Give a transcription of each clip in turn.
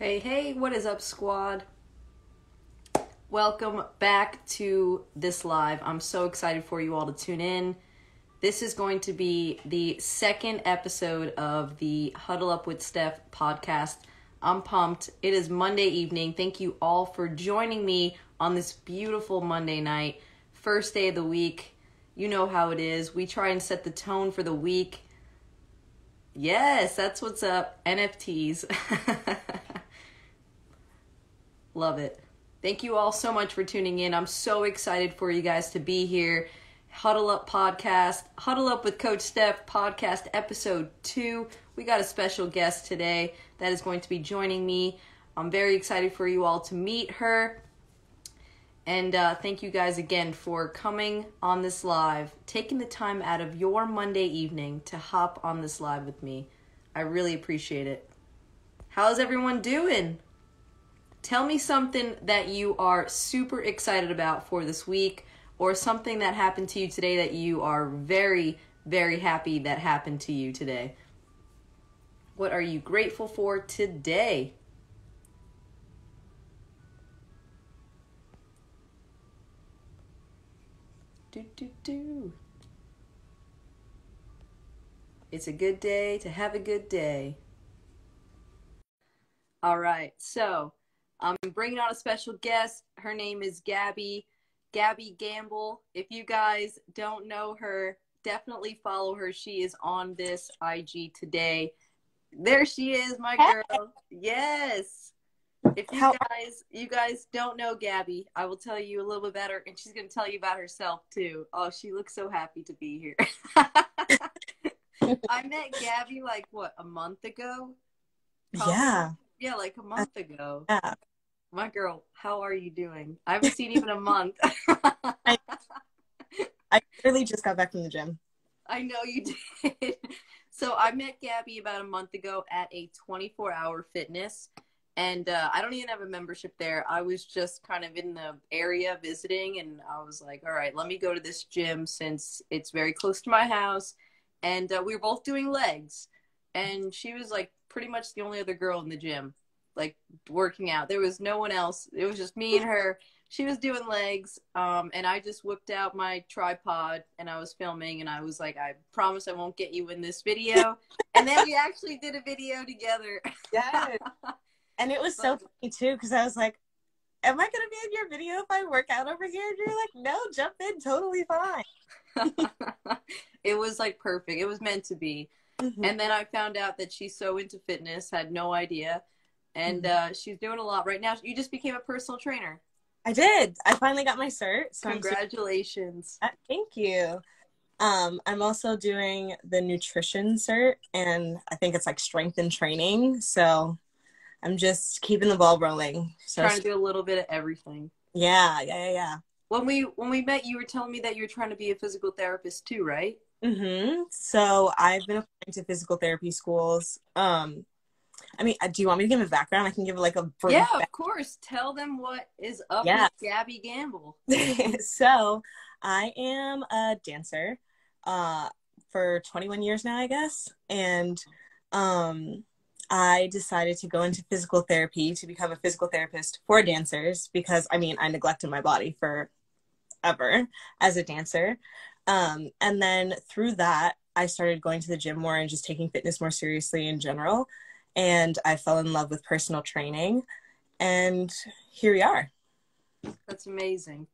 Hey, hey, what is up, squad? Welcome back to this live. I'm so excited for you all to tune in. This is going to be the second episode of the Huddle Up with Steph podcast. I'm pumped. It is Monday evening. Thank you all for joining me on this beautiful Monday night, first day of the week. You know how it is. We try and set the tone for the week. Yes, that's what's up. NFTs. Love it. Thank you all so much for tuning in. I'm so excited for you guys to be here. Huddle Up Podcast, Huddle Up with Coach Steph Podcast, episode two. We got a special guest today that is going to be joining me. I'm very excited for you all to meet her. And uh, thank you guys again for coming on this live, taking the time out of your Monday evening to hop on this live with me. I really appreciate it. How's everyone doing? Tell me something that you are super excited about for this week or something that happened to you today that you are very, very happy that happened to you today. What are you grateful for today? Do, do, do. It's a good day to have a good day. All right, so Um, I'm bringing on a special guest. Her name is Gabby, Gabby Gamble. If you guys don't know her, definitely follow her. She is on this IG today. There she is, my girl. Yes. If you How- guys you guys don't know Gabby, I will tell you a little bit about her and she's gonna tell you about herself too. Oh, she looks so happy to be here. I met Gabby like what, a month ago? Probably. Yeah, Yeah, like a month ago. yeah. My girl, how are you doing? I haven't seen even a month. I really just got back from the gym. I know you did. So I met Gabby about a month ago at a 24 hour fitness. And uh, I don't even have a membership there. I was just kind of in the area visiting, and I was like, all right, let me go to this gym since it's very close to my house. And uh, we were both doing legs. And she was like pretty much the only other girl in the gym, like working out. There was no one else. It was just me and her. She was doing legs, um, and I just whipped out my tripod and I was filming. And I was like, I promise I won't get you in this video. and then we actually did a video together. Yes. and it was so funny too because I was like, "Am I gonna be in your video if I work out over here?" And you're like, "No, jump in, totally fine." it was like perfect. It was meant to be. Mhm. And then I found out that she's so into fitness, had no idea. And Mm-hmm. uh, she's doing a lot right now. You just became a personal trainer. I did. I finally got my cert. So Congratulations. Uh, Thank you. Um, I'm also doing the nutrition cert, and I think it's like strength and training. So I'm just keeping the ball rolling. So trying to do a little bit of everything. yeah, yeah, yeah, yeah. When we when we met, you were telling me that you were trying to be a physical therapist too, right? Hmm So I've been applying to physical therapy schools. Um, I mean, uh, do you want me to give a background? I can give like a brief yeah, of course. Tell them what is up Yeah. with Gabby Gamble. so I am a dancer uh, for 21 years now, I guess. And um, I decided to go into physical therapy to become a physical therapist for dancers because I mean, I neglected my body for ever as a dancer. Um, and then through that, I started going to the gym more and just taking fitness more seriously in general. And I fell in love with personal training. And here we are. That's amazing.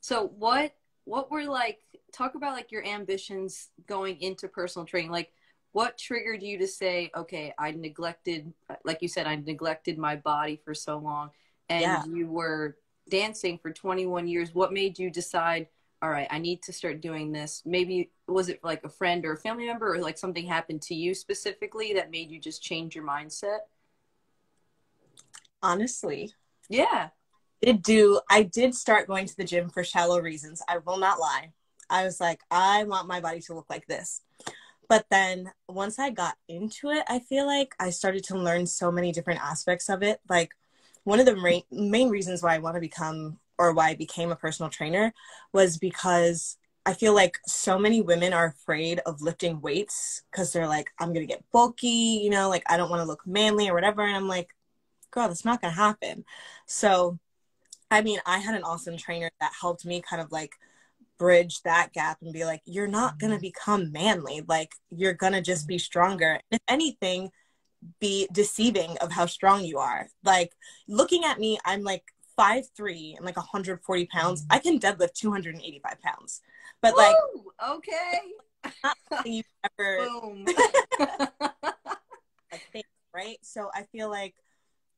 So what what were like talk about like your ambitions going into personal training? Like what triggered you to say, okay, I neglected like you said, I neglected my body for so long and Yeah. you were dancing for 21 years. What made you decide, all right, I need to start doing this? Maybe was it like a friend or a family member or like something happened to you specifically that made you just change your mindset? Honestly, Yeah. It do I did start going to the gym for shallow reasons. I will not lie. I was like, I want my body to look like this. But then once I got into it, I feel like I started to learn so many different aspects of it. Like one of the main, main reasons why I want to become or why I became a personal trainer was because I feel like so many women are afraid of lifting weights because they're like, I'm going to get bulky, you know, like I don't want to look manly or whatever. And I'm like, girl, that's not going to happen. So, I mean, I had an awesome trainer that helped me kind of like bridge that gap and be like, you're not going to mm-hmm. become manly. Like, you're going to just be stronger. If anything, be deceiving of how strong you are. Like, looking at me, I'm like five three and like 140 pounds. I can deadlift 285 pounds. But like, okay. you ever Boom. like things, right? So I feel like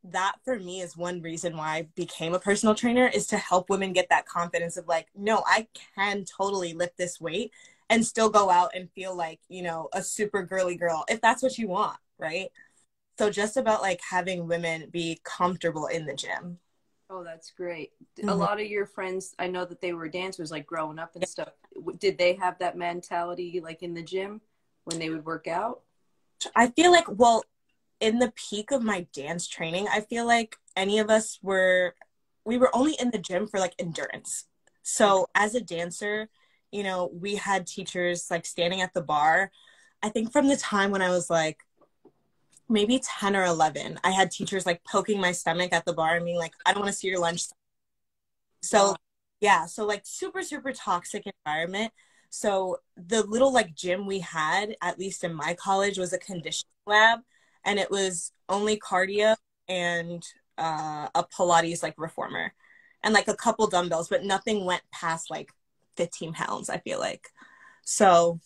that for me is one reason why I became a personal trainer is to help women get that confidence of like, no, I can totally lift this weight and still go out and feel like, you know, a super girly girl if that's what you want, right? So just about like having women be comfortable in the gym. Oh, that's great. A Mhm. lot of your friends, I know that they were dancers, like growing up and stuff. Did they have that mentality, like in the gym, when they would work out? I feel like, well, in the peak of my dance training, I feel like any of us were, we were only in the gym for like endurance. So as a dancer, you know, we had teachers like standing at the bar. I think from the time when I was like maybe 10 or 11, I had teachers like poking my stomach at the bar and being like, I don't want to see your lunch. So, Wow. yeah, so like super, super toxic environment. So the little like gym we had, at least in my college, was a conditioning lab, and it was only cardio and uh, a Pilates like reformer, and like a couple dumbbells, but nothing went past like 15 pounds. I feel like, so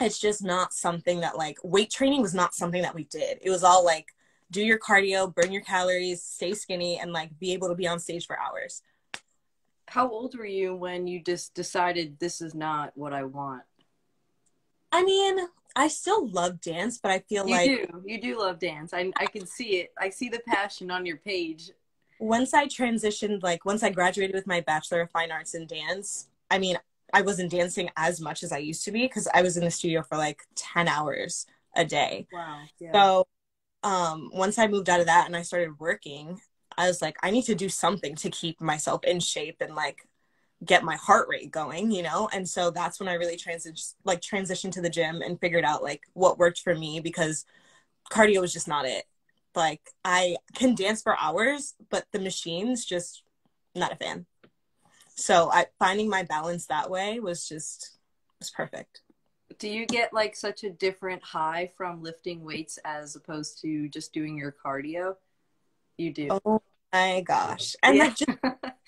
it's just not something that like weight training was not something that we did. It was all like do your cardio, burn your calories, stay skinny, and like be able to be on stage for hours. How old were you when you just decided this is not what I want? I mean, I still love dance, but I feel You like do. You do love dance. I, I can see it. I see the passion on your page. once I transitioned, like once I graduated with my Bachelor of Fine Arts in dance, I mean, I wasn't dancing as much as I used to be because I was in the studio for like 10 hours a day. Wow. Yeah. So um, once I moved out of that and I started working, I was like, I need to do something to keep myself in shape and like get my heart rate going, you know? And so that's when I really transitioned like transitioned to the gym and figured out like what worked for me because cardio was just not it. Like I can dance for hours, but the machines just not a fan. So I finding my balance that way was just was perfect. do you get like such a different high from lifting weights as opposed to just doing your cardio? You do. Oh my gosh. And Yeah. like just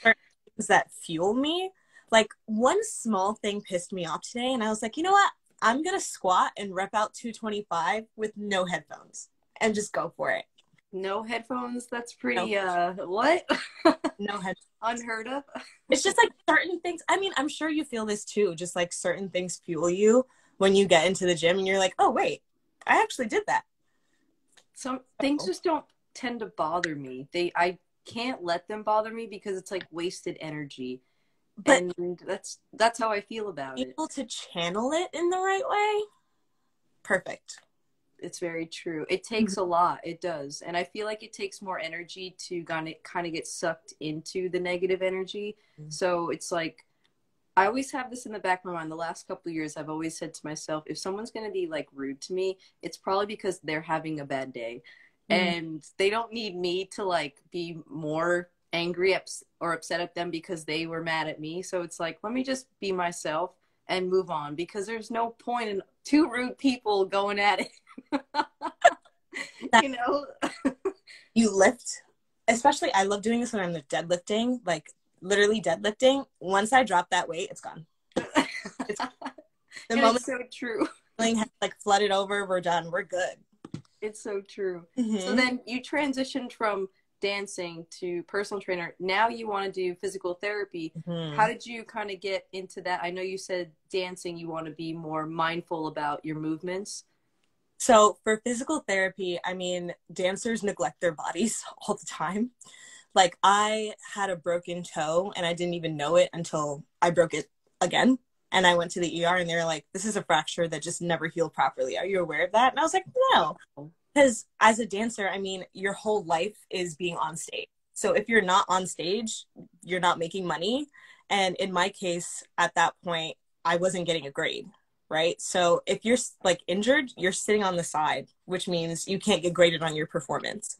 things that fuel me. Like one small thing pissed me off today, and I was like, you know what? I'm gonna squat and rep out 225 with no headphones and just go for it. no headphones. That's pretty. Uh, what? No head. Unheard of. It's just like certain things. I mean, I'm sure you feel this too. Just like certain things fuel you when you get into the gym, and you're like, oh wait, I actually did that. Some things oh. just don't tend to bother me. They I can't let them bother me because it's like wasted energy. But and that's that's how I feel about it. able to channel it in the right way, perfect. It's very true. It takes Mm-hmm. a lot. It does. And I feel like it takes more energy to kind of get sucked into the negative energy. Mhm. So it's like I always have this in the back of my mind. The last couple of years, I've always said to myself, if someone's going to be like rude to me, it's probably because they're having a bad day. Mm. And they don't need me to like be more angry ups- or upset at them because they were mad at me. So it's like, let me just be myself and move on because there's no point in two rude people going at it. you know? You lift, especially I love doing this when I'm deadlifting, like literally deadlifting. Once I drop that weight, it's gone. The And moment it's so true. has like flooded over, we're done. We're good. It's so true. Mhm. So then you transitioned from dancing to personal trainer. Now you want to do physical therapy. Mhm. How did you kind of get into that? I know you said dancing, you want to be more mindful about your movements. So for physical therapy, I mean, dancers neglect their bodies all the time. Like I had a broken toe and I didn't even know it until I broke it again. And I went to the ER and they were like, this is a fracture that just never healed properly. Are you aware of that? And I was like, no. Because as a dancer, I mean, your whole life is being on stage. So if you're not on stage, you're not making money. And in my case, at that point, I wasn't getting a grade right? So if you're like injured, you're sitting on the side, which means you can't get graded on your performance.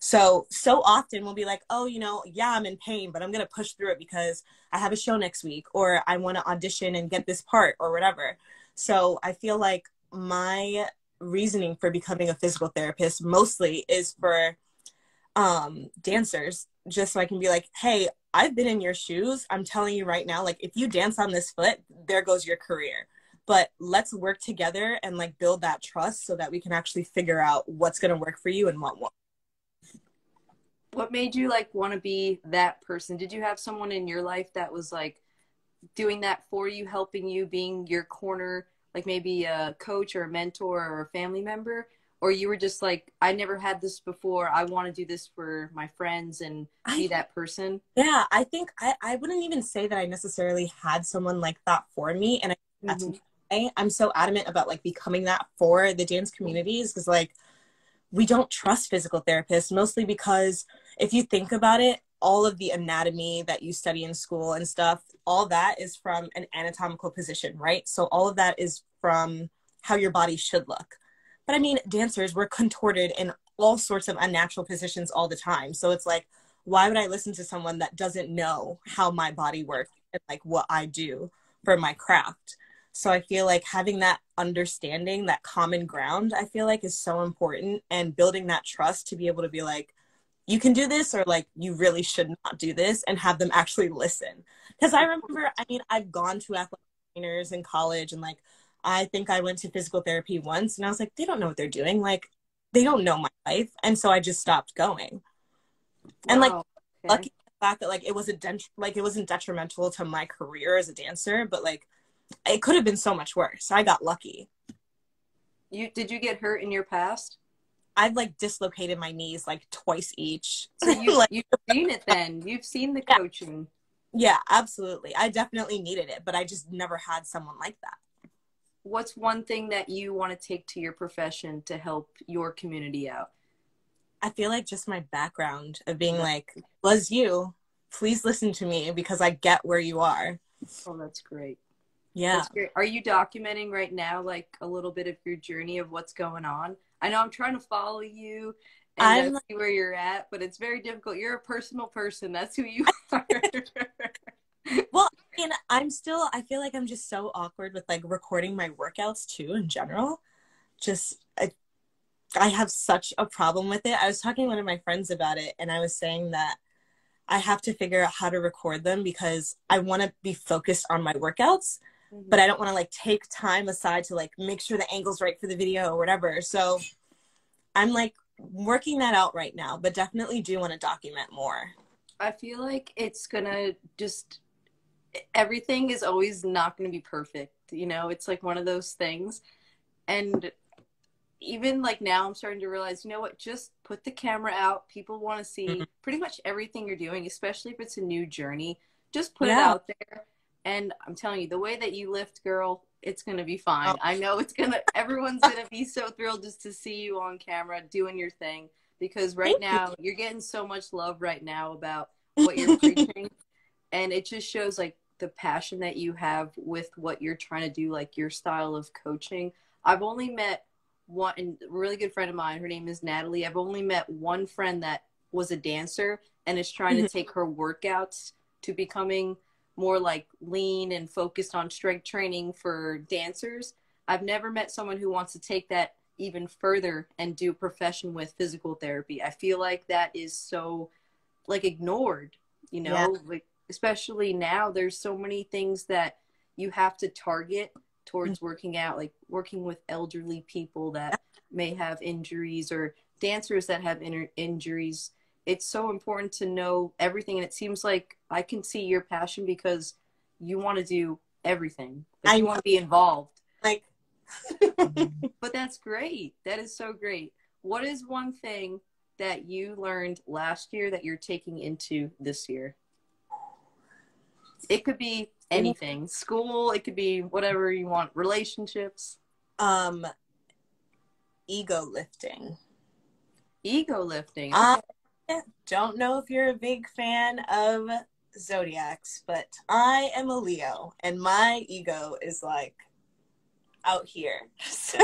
So, so often we'll be like, oh, you know, yeah, I'm in pain, but I'm going to push through it because I have a show next week or I want to audition and get this part or whatever. So I feel like my reasoning for becoming a physical therapist mostly is for um, dancers, just so I can be like, hey, I've been in your shoes. I'm telling you right now, like, if you dance on this foot, there goes your career but let's work together and like build that trust so that we can actually figure out what's going to work for you and what won't. What made you like want to be that person? Did you have someone in your life that was like doing that for you, helping you, being your corner, like maybe a coach or a mentor or a family member? Or you were just like, I never had this before. I want to do this for my friends and be I- that person. Yeah, I think I, I wouldn't even say that I necessarily had someone like that for me. And I, that's Mhm. why I'm so adamant about like becoming that for the dance communities because like we don't trust physical therapists mostly because if you think about it, all of the anatomy that you study in school and stuff, all that is from an anatomical position, right? So all of that is from how your body should look. But I mean, dancers were contorted in all sorts of unnatural positions all the time. So it's like, why would I listen to someone that doesn't know how my body works and like what I do for my craft? So I feel like having that understanding, that common ground, I feel like is so important and building that trust to be able to be like, you can do this or like you really should not do this and have them actually listen. Because I remember, I mean, I've gone to athletic trainers in college and like I think I went to physical therapy once and I was like, they don't know what they're doing. Like they don't know my life. And so I just stopped going. And, like, Okay. Lucky the fact that like it wasn't dent- like it wasn't detrimental to my career as a dancer, but like it could have been so much worse. I got lucky. You did you get hurt in your past? I've like dislocated my knees like twice each. So you Like, you've seen it then. You've seen the coaching. yeah, absolutely. I definitely needed it, but I just never had someone like that. What's one thing that you want to take to your profession to help your community out? I feel like just my background of being like, was you, please listen to me because I get where you are. Oh, that's great. Yeah. That's great. Are you documenting right now, like a little bit of your journey of what's going on? I know I'm trying to follow you and see where you're at, but it's very difficult. You're a personal person. That's who you are. Well, I mean, I'm still, I feel like I'm just so awkward with like recording my workouts too in general. Just, I, I have such a problem with it. I was talking to one of my friends about it, and I was saying that I have to figure out how to record them because I want to be focused on my workouts, but I don't want to like take time aside to like make sure the angle's right for the video or whatever. So I'm like working that out right now, but definitely do want to document more. I feel like it's gonna just everything is always not gonna be perfect. You know, it's like one of those things. And even like now I'm starting to realize, you know what, just put the camera out. People wanna see Mhm. pretty much everything you're doing, especially if it's a new journey. Just put it out there. And I'm telling you, the way that you lift, girl, it's gonna be fine. Oh. I know it's gonna everyone's gonna be so thrilled just to see you on camera doing your thing. Because right Thank now you're getting so much love right now about what you're preaching and it just shows like the passion that you have with what you're trying to do, like your style of coaching. I've only met one and a really good friend of mine. Her name is Natalie. I've only met one friend that was a dancer and is trying to mm-hmm. take her workouts to becoming more like lean and focused on strength training for dancers. I've never met someone who wants to take that even further and do a profession with physical therapy. I feel like that is so like ignored, you know, Yeah. like especially now there's so many things that you have to target towards mm. working out, like working with elderly people that may have injuries or dancers that have inner injuries. It's so important to know everything and it seems like I can see your passion because you want to do everything. Like, I you want to be involved. Like, But that's great. That is so great. What is one thing that you learned last year that you're taking into this year? It could be anything. School, it could be whatever you want. Relationships, um, ego lifting. ego lifting. I don't know if you're a big fan of zodiacs, but I am a Leo, and my ego is like out here. So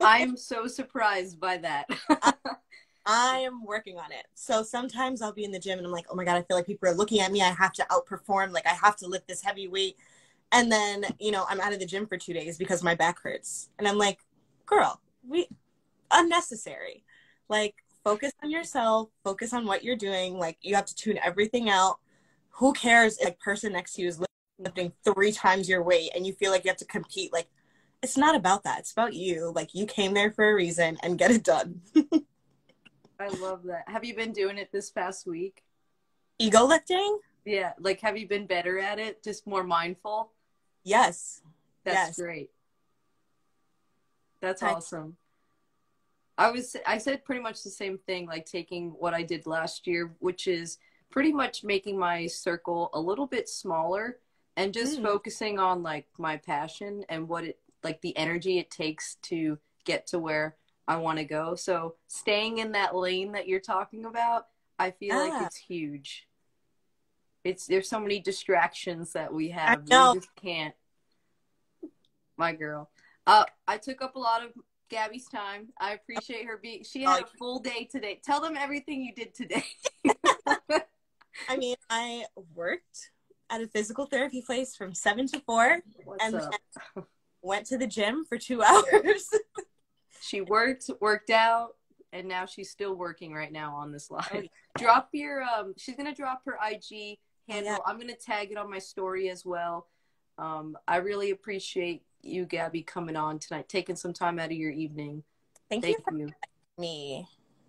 I am so surprised by that. I am working on it. So sometimes I'll be in the gym and I'm like, oh my God, I feel like people are looking at me. I have to outperform. Like, I have to lift this heavy weight. And then, you know, I'm out of the gym for two days because my back hurts. And I'm like, girl, we unnecessary. Like, focus on yourself, focus on what you're doing. Like, you have to tune everything out. Who cares if the person next to you is lifting three times your weight and you feel like you have to compete? Like, it's not about that. It's about you. Like, you came there for a reason and get it done. I love that. Have you been doing it this past week? Ego lifting? Yeah. Like, have you been better at it? Just more mindful? Yes. That's Yes. great. That's I- awesome. I was I said pretty much the same thing like taking what I did last year which is pretty much making my circle a little bit smaller and just Mm. focusing on like my passion and what it like the energy it takes to get to where I want to go. So staying in that lane that you're talking about, I feel like Ah. it's huge. It's there's so many distractions that we have. know. We just can't my girl. Uh, I took up a lot of Gabby's time. I appreciate her being. She had a full day today. Tell them everything you did today. I mean, I worked at a physical therapy place from seven to four, What's and went to the gym for two hours. She worked, worked out, and now she's still working right now on this live. Oh, yeah. Drop your. Um, she's gonna drop her IG handle. Yeah. I'm gonna tag it on my story as well. Um, I really appreciate you, Gabby, coming on tonight, taking some time out of your evening. Thank, Thank you for you. me.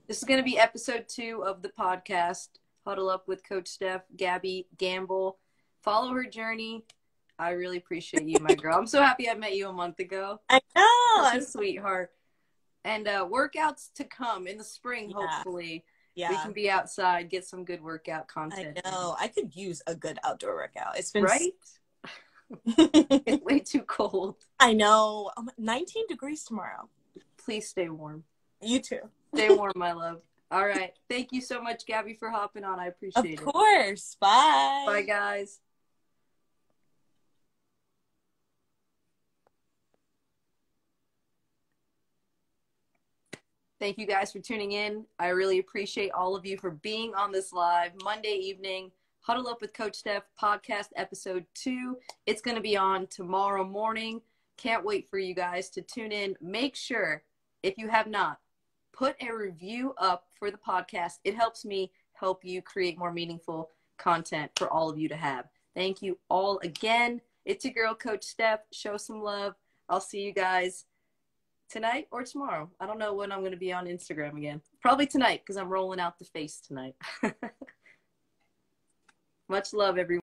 This is going to be episode two of the podcast, Huddle Up with Coach Steph, Gabby Gamble. Follow her journey. I really appreciate you, my girl. I'm so happy I met you a month ago. I know. Such a sweetheart. And uh, workouts to come in the spring, Yeah. hopefully. We can be outside, get some good workout I content. know. I could use a good outdoor workout. It's been Right? It's way too cold. I know. Um, 19 degrees tomorrow. Please stay warm. You too. Stay warm, my love. All right. Thank you so much, Gabby, for hopping on. I appreciate it. Of course. Bye. Bye, guys. Thank you guys for tuning in. I really appreciate all of you for being on this live Monday evening. Huddle Up with Coach Steph podcast episode two. It's going to be on tomorrow morning. Can't wait for you guys to tune in. Make sure, if you have not, put a review up for the podcast. It helps me help you create more meaningful content for all of you to have. Thank you all again. It's your girl, Coach Steph. Show some love. I'll see you guys tonight or tomorrow. I don't know when I'm going to be on Instagram again. Probably tonight because I'm rolling out the face tonight. Much love, everyone.